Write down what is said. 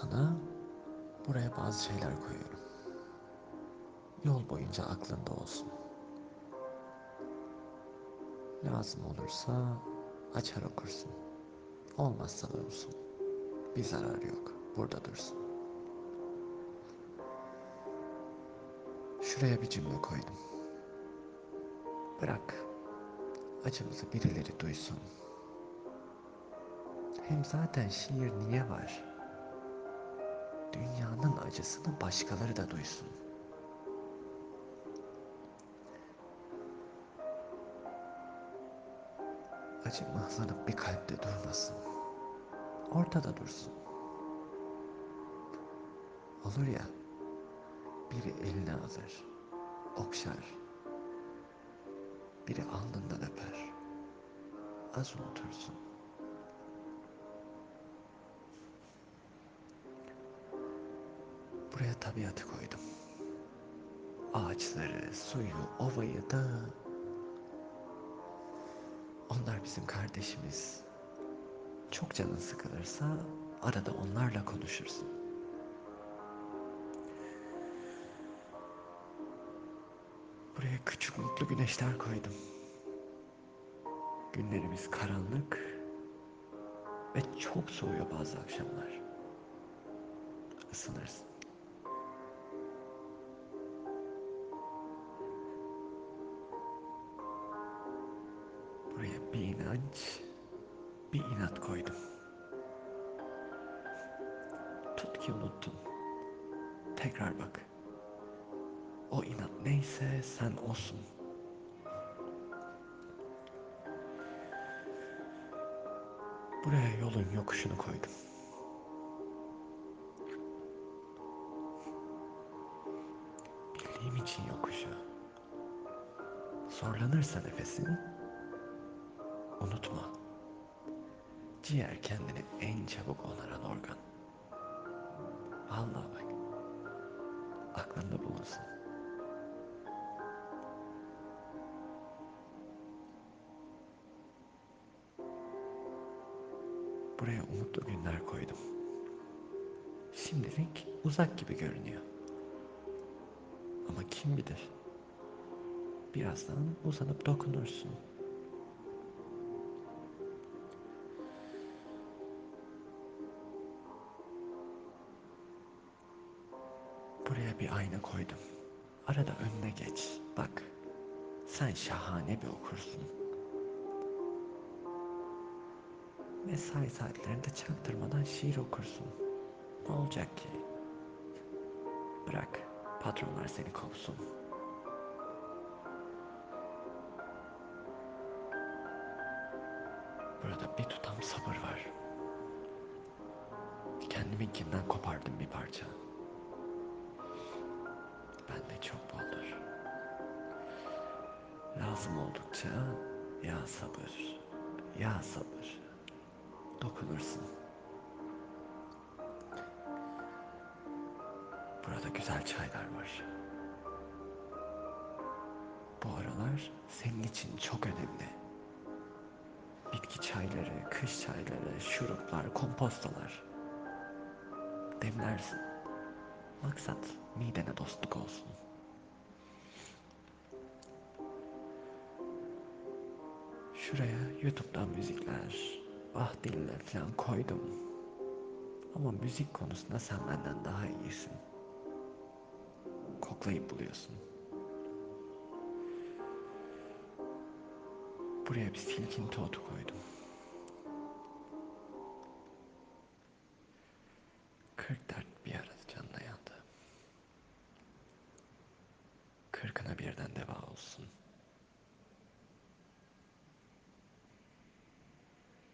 Sana buraya bazı şeyler koyuyorum. Yol boyunca aklında olsun. Lazım olursa açar okursun. Olmazsa durursun. Bir zararı yok. Burada dursun. Şuraya bir cümle koydum. Bırak. Acımızı birileri duysun. Hem zaten şiir niye var? Dünyanın acısını başkaları da duysun. Acı mıhlanıp bir kalpte durmasın. Ortada dursun. Olur ya, biri eline alır, okşar, biri alnından öper, az unutursun. Buraya tabiatı koydum. Ağaçları, suyu, ovayı da onlar bizim kardeşimiz. Çok canın sıkılırsa arada onlarla konuşursun. Buraya küçük mutlu güneşler koydum. Günlerimiz karanlık ve çok soğuyor bazı akşamlar. Isınırsın. Bir inanç, bir inat koydum. Tut ki unuttun. Tekrar bak. O inat neyse sen olsun. Buraya yolun yokuşunu koydum. Bildiğim için yokuşu. Zorlanırsa nefesin, unutma. Ciğer kendini en çabuk onaran organ. Vallahi bak. Aklında bulunsun. Buraya umutlu günler koydum. Şimdilik uzak gibi görünüyor. Ama kim bilir? Birazdan uzanıp dokunursun. Buraya bir ayna koydum. Arada önüne geç. Bak. Sen şahane bir okursun. Mesai saatlerinde çaktırmadan şiir okursun. Ne olacak ki? Bırak. Patronlar seni kovsun. Burada bir tutam sabır var. Kendiminkinden kopardım bir parça. Lazım oldukça ya sabır, ya sabır. Dokunursun. Burada güzel çaylar var. Bu aralar senin için çok önemli. Bitki çayları, kış çayları, şuruplar, kompostolar. Demlersin. Maksat midene dostluk olsun. Şuraya YouTube'dan müzikler, ah dinler falan koydum. Ama müzik konusunda sen benden daha iyisin. Koklayıp buluyorsun. Buraya bir silkinti otu koydum. 40 dert bir arada canına yandı. Kırkına birden deva olsun.''